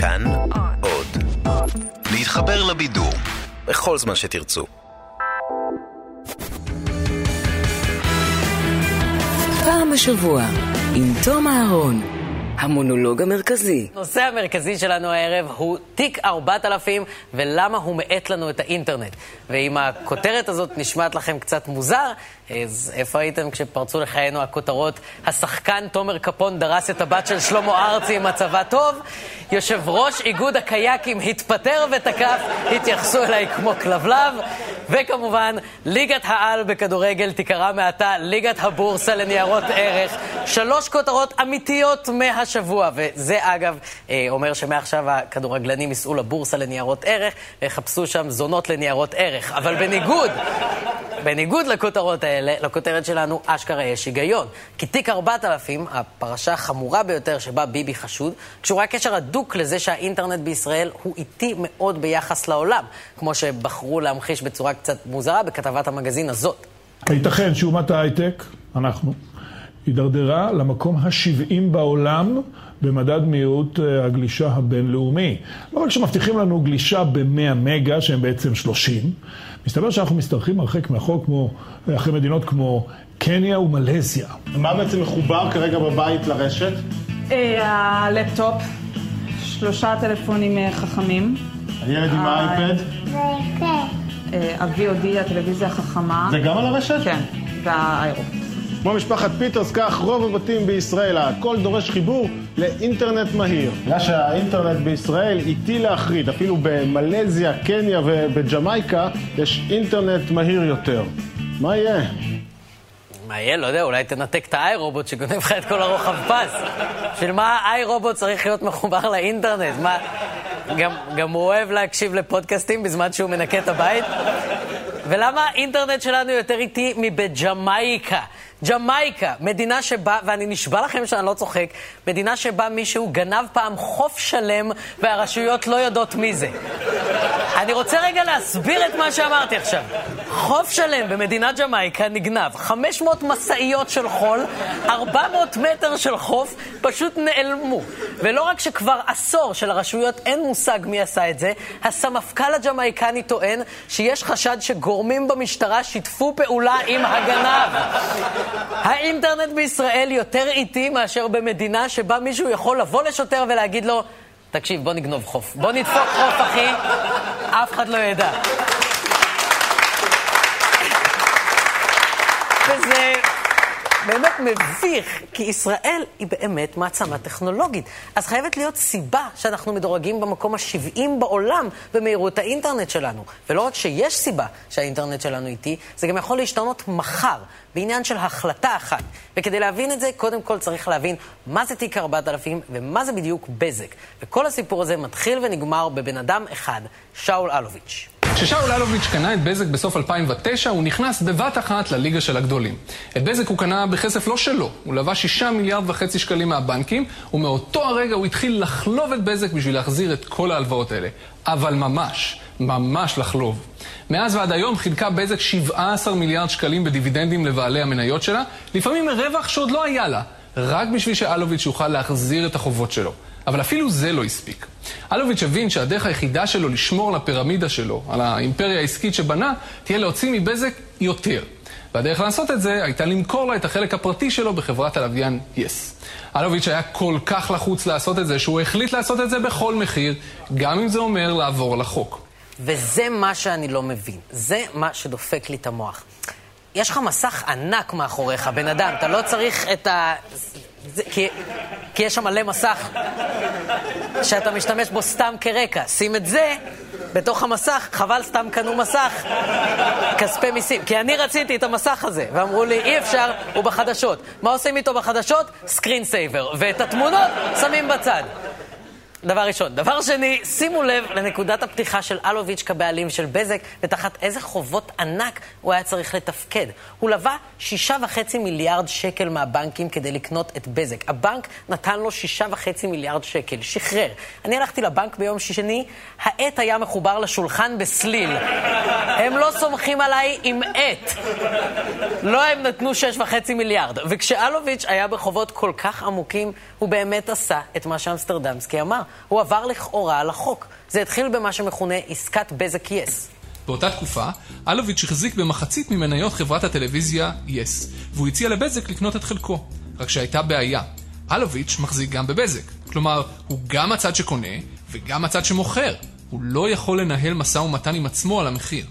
כאן עוד. להתחבר לבידור בכל זמן שתרצו. פעם בשבוע, עם תום אהרון, המונולוג המרכזי. הנושא המרכזי שלנו הערב הוא תיק 4000 ולמה הוא מאט לנו את האינטרנט. ואם הכותרת הזאת נשמעת לכם קצת מוזר, אז איפה הייתם כשפרצו לחיינו הכותרות השחקן תומר קפון דרס את הבת של שלמה ארצי עם מצבה טוב? יושב ראש איגוד הקייקים התפטר ותקף, התייחסו אליי כמו כלבלב. וכמובן, ליגת העל בכדורגל תיקרא מעתה ליגת הבורסה לניירות ערך. שלוש כותרות אמיתיות מהשבוע, וזה אגב אה, אומר שמעכשיו הכדורגלנים ייסעו לבורסה לניירות ערך ויחפשו שם זונות לניירות ערך. אבל בניגוד, בניגוד לכותרות האלה, לכותרת שלנו אשכרה יש היגיון. כי תיק 4000, הפרשה החמורה ביותר שבה ביבי חשוד, קשורה קשר הדוק לזה שהאינטרנט בישראל הוא איטי מאוד ביחס לעולם, כמו שבחרו להמחיש בצורה קצת מוזרה בכתבת המגזין הזאת. הייתכן שאומת ההייטק, אנחנו, הידרדרה למקום ה-70 בעולם במדד מהירות אה, הגלישה הבינלאומי. לא רק שמבטיחים לנו גלישה ב-100 מגה, שהם בעצם 30, מסתבר שאנחנו משתרכים הרחק מאחור כמו, אחרי מדינות כמו קניה ומלזיה. מה בעצם מחובר כרגע בבית לרשת? אה, הלפטופ, שלושה טלפונים אה, חכמים. הילד עם האייפד? ה-VOD, הטלוויזיה החכמה. זה גם על הרשת? כן, והאיירו. כמו משפחת פיטרס, כך רוב הבתים בישראל, הכל דורש חיבור לאינטרנט מהיר. בגלל שהאינטרנט בישראל איטי להחריד, אפילו במלזיה, קניה ובג'מייקה יש אינטרנט מהיר יותר. מה יהיה? מה יהיה? לא יודע, אולי תנתק את האיי-רובוט שגונב לך את כל הרוחב פס. בשביל מה האיי-רובוט צריך להיות מחובר לאינטרנט? מה, גם, גם הוא אוהב להקשיב לפודקאסטים בזמן שהוא מנקה את הבית? ולמה האינטרנט שלנו יותר איטי מבג'מייקה? ג'מייקה, מדינה שבה, ואני נשבע לכם שאני לא צוחק, מדינה שבה מישהו גנב פעם חוף שלם והרשויות לא יודעות מי זה. אני רוצה רגע להסביר את מה שאמרתי עכשיו. חוף שלם במדינת ג'מייקה נגנב, 500 משאיות של חול, 400 מטר של חוף, פשוט נעלמו. ולא רק שכבר עשור שלרשויות אין מושג מי עשה את זה, הסמפכ"ל הג'מייקני טוען שיש חשד שגורמים במשטרה שיתפו פעולה עם הגנב. האינטרנט בישראל יותר איטי מאשר במדינה שבה מישהו יכול לבוא לשוטר ולהגיד לו, תקשיב, בוא נגנוב חוף. בוא נדפוק חוף, אחי, אף אחד לא ידע. וזה באמת מביך, כי ישראל היא באמת מעצמה טכנולוגית. אז חייבת להיות סיבה שאנחנו מדורגים במקום ה-70 בעולם במהירות האינטרנט שלנו. ולא רק שיש סיבה שהאינטרנט שלנו איטי, זה גם יכול להשתנות מחר, בעניין של החלטה אחת. וכדי להבין את זה, קודם כל צריך להבין מה זה תיק 4000 ומה זה בדיוק בזק. וכל הסיפור הזה מתחיל ונגמר בבן אדם אחד, שאול אלוביץ'. כששאול אלוביץ' קנה את בזק בסוף 2009, הוא נכנס בבת אחת לליגה של הגדולים. את בזק הוא קנה בכסף לא שלו, הוא לווה שישה מיליארד וחצי שקלים מהבנקים, ומאותו הרגע הוא התחיל לחלוב את בזק בשביל להחזיר את כל ההלוואות האלה. אבל ממש, ממש לחלוב. מאז ועד היום חילקה בזק 17 מיליארד שקלים בדיבידנדים לבעלי המניות שלה, לפעמים רווח שעוד לא היה לה, רק בשביל שאלוביץ' יוכל להחזיר את החובות שלו. אבל אפילו זה לא הספיק. אלוביץ' הבין שהדרך היחידה שלו לשמור על הפירמידה שלו, על האימפריה העסקית שבנה, תהיה להוציא מבזק יותר. והדרך לעשות את זה הייתה למכור לה את החלק הפרטי שלו בחברת הלוויין יס. אלוביץ' היה כל כך לחוץ לעשות את זה, שהוא החליט לעשות את זה בכל מחיר, גם אם זה אומר לעבור לחוק. וזה מה שאני לא מבין. זה מה שדופק לי את המוח. יש לך מסך ענק מאחוריך, בן אדם, אתה לא צריך את ה... זה, כי, כי יש שם מלא מסך שאתה משתמש בו סתם כרקע. שים את זה בתוך המסך, חבל סתם קנו מסך, כספי מיסים. כי אני רציתי את המסך הזה, ואמרו לי, אי אפשר, הוא בחדשות. מה עושים איתו בחדשות? screen saver. ואת התמונות שמים בצד. דבר ראשון. דבר שני, שימו לב לנקודת הפתיחה של אלוביץ' כבעלים של בזק, ותחת איזה חובות ענק הוא היה צריך לתפקד. הוא לווה שישה וחצי מיליארד שקל מהבנקים כדי לקנות את בזק. הבנק נתן לו שישה וחצי מיליארד שקל, שחרר. אני הלכתי לבנק ביום שני, העט היה מחובר לשולחן בסליל. הם לא סומכים עליי עם עט. לא הם נתנו שש וחצי מיליארד. וכשאלוביץ' היה בחובות כל כך עמוקים, הוא באמת עשה את מה שאמסטרדמסקי אמר. הוא עבר לכאורה על החוק. זה התחיל במה שמכונה עסקת בזק יס. באותה תקופה, אלוביץ' החזיק במחצית ממניות חברת הטלוויזיה יס, והוא הציע לבזק לקנות את חלקו. רק שהייתה בעיה, אלוביץ' מחזיק גם בבזק. כלומר, הוא גם הצד שקונה וגם הצד שמוכר. הוא לא יכול לנהל משא ומתן עם עצמו על המחיר.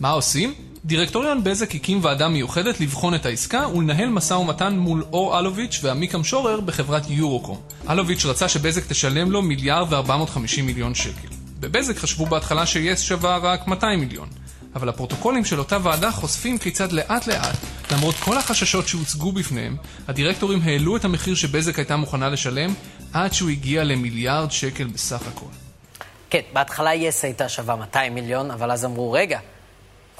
מה עושים? דירקטוריון בזק הקים ועדה מיוחדת לבחון את העסקה ולנהל משא ומתן מול אור אלוביץ' ועמיקם שורר בחברת יורוקום. אלוביץ' רצה שבזק תשלם לו מיליארד ו-450 מיליון שקל. בבזק חשבו בהתחלה שיס שווה רק 200 מיליון. אבל הפרוטוקולים של אותה ועדה חושפים כיצד לאט לאט, למרות כל החששות שהוצגו בפניהם, הדירקטורים העלו את המחיר שבזק הייתה מוכנה לשלם, עד שהוא הגיע למיליארד שקל בסך הכל. כן, בהתחלה יס הייתה שווה 200 מיליון, אבל אז אמרו, רגע,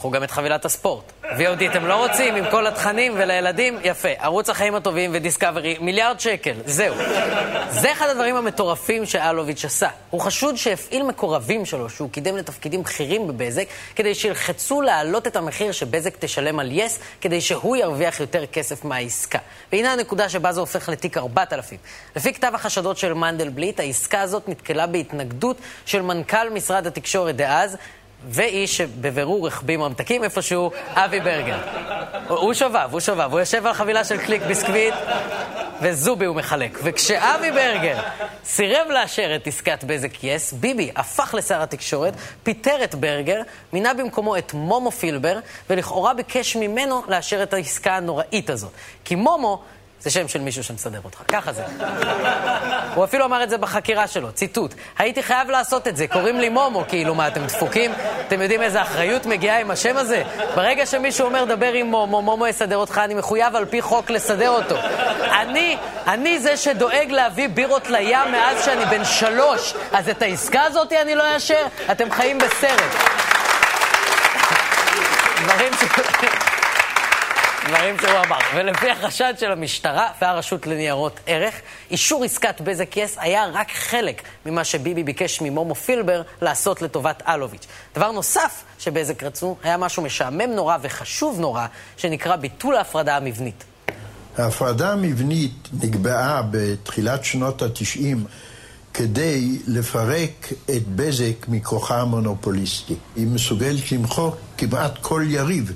קחו גם את חבילת הספורט. VOD אתם לא רוצים, עם כל התכנים ולילדים, יפה. ערוץ החיים הטובים ודיסקאברי, מיליארד שקל, זהו. זה אחד הדברים המטורפים שאלוביץ' עשה. הוא חשוד שהפעיל מקורבים שלו, שהוא קידם לתפקידים בכירים בבזק, כדי שילחצו להעלות את המחיר שבזק תשלם על יס, כדי שהוא ירוויח יותר כסף מהעסקה. והנה הנקודה שבה זה הופך לתיק 4000. לפי כתב החשדות של מנדלבליט, העסקה הזאת נתקלה בהתנגדות של מנכ"ל משרד התקשורת דאז, ואיש שבבירור החביא ממתקים איפשהו, אבי ברגר. הוא שובב, הוא שובב, הוא יושב על חבילה של קליק ביסקוויט, וזובי הוא מחלק. וכשאבי ברגר סירב לאשר את עסקת בזק יס, ביבי הפך לשר התקשורת, פיטר את ברגר, מינה במקומו את מומו פילבר, ולכאורה ביקש ממנו לאשר את העסקה הנוראית הזאת. כי מומו זה שם של מישהו שמסדר אותך, ככה זה. הוא אפילו אמר את זה בחקירה שלו, ציטוט: הייתי חייב לעשות את זה, קוראים לי מומו, כאילו, מה, אתם דפוקים? אתם יודעים איזה אחריות מגיעה עם השם הזה? ברגע שמישהו אומר, דבר עם מומו, מומו יסדר אותך, אני מחויב על פי חוק לסדר אותו. אני, אני זה שדואג להביא בירות לים מאז שאני בן שלוש, אז את העסקה הזאת אני לא אאשר? אתם חיים בסרט. דברים ש... דברים שהוא אמר. ולפי החשד של המשטרה והרשות לניירות ערך, אישור עסקת בזק יס היה רק חלק ממה שביבי ביקש ממומו פילבר לעשות לטובת אלוביץ'. דבר נוסף שבזק רצו היה משהו משעמם נורא וחשוב נורא, שנקרא ביטול ההפרדה המבנית. ההפרדה המבנית נקבעה בתחילת שנות התשעים כדי לפרק את בזק מכוחה המונופוליסטי. היא מסוגלת למחוק כמעט כל יריב.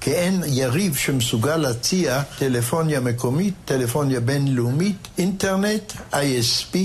כי אין יריב שמסוגל להציע טלפוניה מקומית, טלפוניה בינלאומית, אינטרנט, ISP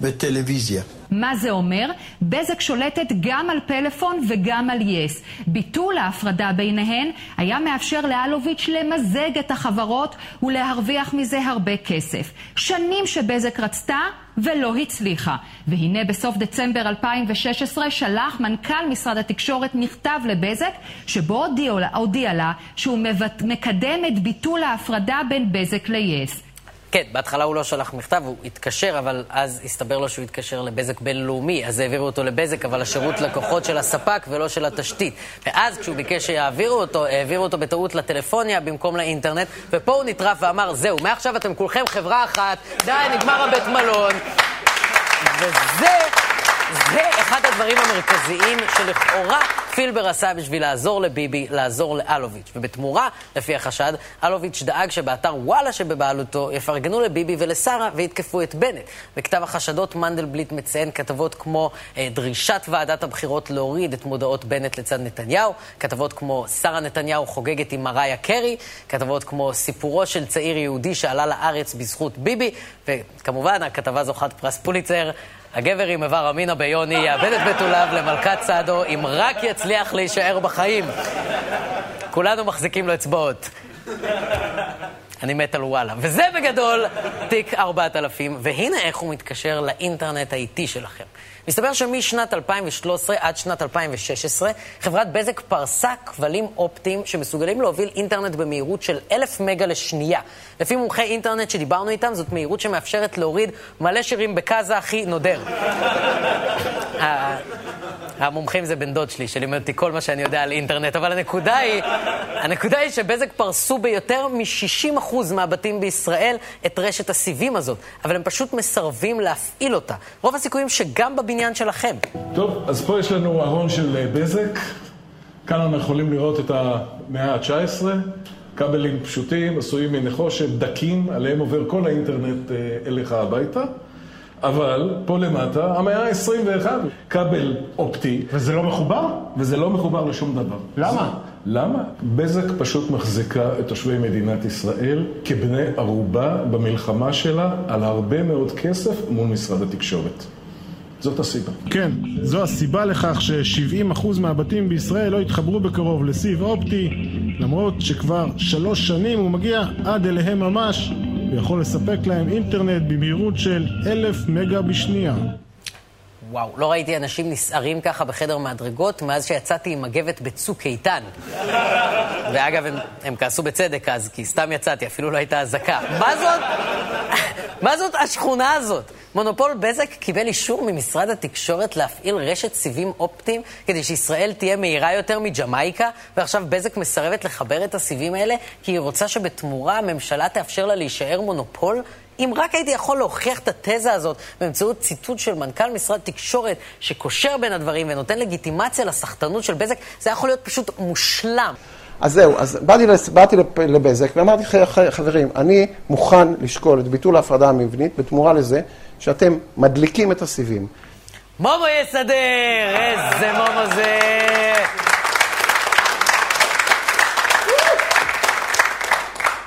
וטלוויזיה. מה זה אומר? בזק שולטת גם על פלאפון וגם על יס. ביטול ההפרדה ביניהן היה מאפשר לאלוביץ' למזג את החברות ולהרוויח מזה הרבה כסף. שנים שבזק רצתה ולא הצליחה. והנה בסוף דצמבר 2016 שלח מנכ"ל משרד התקשורת מכתב לבזק, שבו הודיע, לה שהוא מקדם את ביטול ההפרדה בין בזק ליס. כן, בהתחלה הוא לא שלח מכתב, הוא התקשר, אבל אז הסתבר לו שהוא התקשר לבזק בינלאומי, אז העבירו אותו לבזק, אבל השירות לקוחות של הספק ולא של התשתית. ואז כשהוא ביקש שיעבירו אותו, העבירו אותו בטעות לטלפוניה במקום לאינטרנט, ופה הוא נטרף ואמר, זהו, מעכשיו אתם כולכם חברה אחת, די, נגמר הבית מלון. וזה... זה אחד הדברים המרכזיים שלכאורה פילבר עשה בשביל לעזור לביבי, לעזור לאלוביץ'. ובתמורה, לפי החשד, אלוביץ' דאג שבאתר וואלה שבבעלותו יפרגנו לביבי ולשרה ויתקפו את בנט. בכתב החשדות מנדלבליט מציין כתבות כמו אה, דרישת ועדת הבחירות להוריד את מודעות בנט לצד נתניהו, כתבות כמו שרה נתניהו חוגגת עם מריה קרי, כתבות כמו סיפורו של צעיר יהודי שעלה לארץ בזכות ביבי, וכמובן הכתבה זוכת פרס פוליצר. הגבר עם איבר אמינה ביוני יאבד את בתוליו למלכת צדו אם רק יצליח להישאר בחיים. כולנו מחזיקים לו אצבעות. אני מת על וואלה. וזה בגדול תיק 4000, והנה איך הוא מתקשר לאינטרנט האיטי שלכם. מסתבר שמשנת 2013 עד שנת 2016, חברת בזק פרסה כבלים אופטיים שמסוגלים להוביל אינטרנט במהירות של אלף מגה לשנייה. לפי מומחי אינטרנט שדיברנו איתם, זאת מהירות שמאפשרת להוריד מלא שירים בקאזה הכי נודר. המומחים זה בן דוד שלי, שלימד אותי כל מה שאני יודע על אינטרנט, אבל הנקודה היא, הנקודה היא שבזק פרסו ביותר מ-60% מהבתים בישראל את רשת הסיבים הזאת, אבל הם פשוט מסרבים להפעיל אותה. רוב הסיכויים שגם בבניין שלכם. טוב, אז פה יש לנו ארון של אה, בזק. כאן אנחנו יכולים לראות את המאה ה-19, כבלים פשוטים, עשויים מנחושת, דקים, עליהם עובר כל האינטרנט אה, אליך הביתה. אבל פה למטה, המאה ה-21, כבל אופטי. וזה לא מחובר? וזה לא מחובר לשום דבר. למה? למה? בזק פשוט מחזיקה את תושבי מדינת ישראל כבני ערובה במלחמה שלה על הרבה מאוד כסף מול משרד התקשורת. זאת הסיבה. כן, זו הסיבה לכך ש-70% מהבתים בישראל לא התחברו בקרוב לסיב אופטי, למרות שכבר שלוש שנים הוא מגיע עד אליהם ממש, ויכול לספק להם אינטרנט במהירות של אלף מגה בשנייה. וואו, לא ראיתי אנשים נסערים ככה בחדר מדרגות מאז שיצאתי עם מגבת בצוק איתן. ואגב, הם, הם כעסו בצדק אז, כי סתם יצאתי, אפילו לא הייתה אזעקה. מה זאת? מה זאת השכונה הזאת? מונופול בזק קיבל אישור ממשרד התקשורת להפעיל רשת סיבים אופטיים כדי שישראל תהיה מהירה יותר מג'מייקה, ועכשיו בזק מסרבת לחבר את הסיבים האלה כי היא רוצה שבתמורה הממשלה תאפשר לה להישאר מונופול? אם רק הייתי יכול להוכיח את התזה הזאת באמצעות ציטוט של מנכ"ל משרד תקשורת שקושר בין הדברים ונותן לגיטימציה לסחטנות של בזק, זה יכול להיות פשוט מושלם. אז זהו, אז באתי, באתי לבזק ואמרתי, חברים, אני מוכן לשקול את ביטול ההפרדה המבנית בתמורה לזה שאתם מדליקים את הסיבים. מומו יסדר! איזה מומו זה!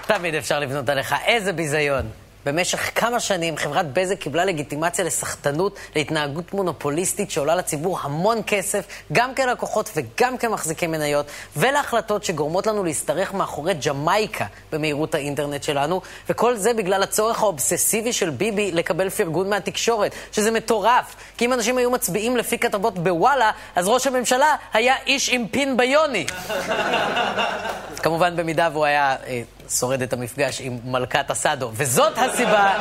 תמיד אפשר לבנות עליך, איזה ביזיון. במשך כמה שנים חברת בזק קיבלה לגיטימציה לסחטנות, להתנהגות מונופוליסטית שעולה לציבור המון כסף, גם כלקוחות וגם כמחזיקי מניות, ולהחלטות שגורמות לנו להשתרך מאחורי ג'מייקה במהירות האינטרנט שלנו, וכל זה בגלל הצורך האובססיבי של ביבי לקבל פרגון מהתקשורת, שזה מטורף, כי אם אנשים היו מצביעים לפי כתבות בוואלה, אז ראש הממשלה היה איש עם פין ביוני. כמובן, במידה והוא היה... שורד את המפגש עם מלכת אסדו. וזאת הסיבה,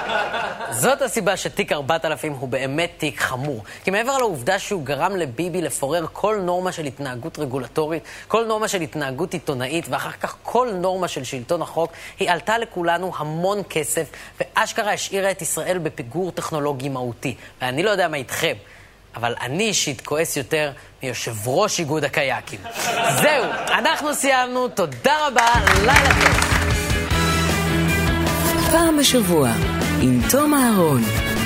זאת הסיבה שתיק 4000 הוא באמת תיק חמור. כי מעבר לעובדה שהוא גרם לביבי לפורר כל נורמה של התנהגות רגולטורית, כל נורמה של התנהגות עיתונאית, ואחר כך כל נורמה של שלטון החוק, היא עלתה לכולנו המון כסף, ואשכרה השאירה את ישראל בפיגור טכנולוגי מהותי. ואני לא יודע מה איתכם. אבל אני אישית כועס יותר מיושב ראש איגוד הקייקים. זהו, אנחנו סיימנו, תודה רבה, לילה טוב. פעם בשבוע, עם תום אהרון,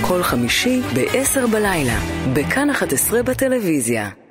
כל חמישי ב-10 בלילה, בכאן 11 בטלוויזיה.